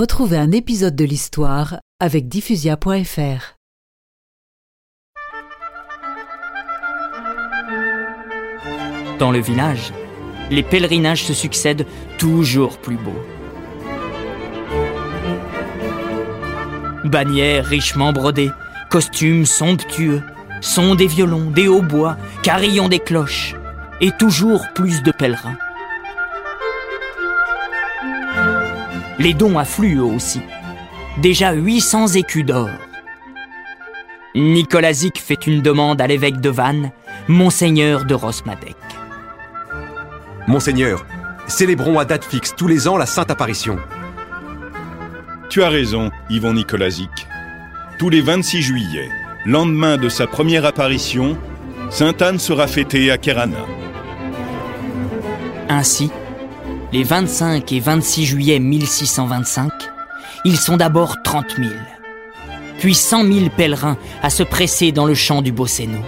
Retrouvez un épisode de l'histoire avec diffusia.fr. Dans le village, les pèlerinages se succèdent toujours plus beaux. Bannières richement brodées, costumes somptueux, sons des violons, des hautbois, carillons des cloches, et toujours plus de pèlerins. Les dons affluent aussi. Déjà 800 écus d'or. Nicolas Zic fait une demande à l'évêque de Vannes, monseigneur de Rosmadec. Monseigneur, célébrons à date fixe tous les ans la Sainte Apparition. Tu as raison, Yvon Nicolasic. Tous les 26 juillet, lendemain de sa première apparition, Sainte Anne sera fêtée à Kerana. Ainsi, les 25 et 26 juillet 1625, ils sont d'abord 30 000, puis 100 000 pèlerins à se presser dans le champ du Bosséno.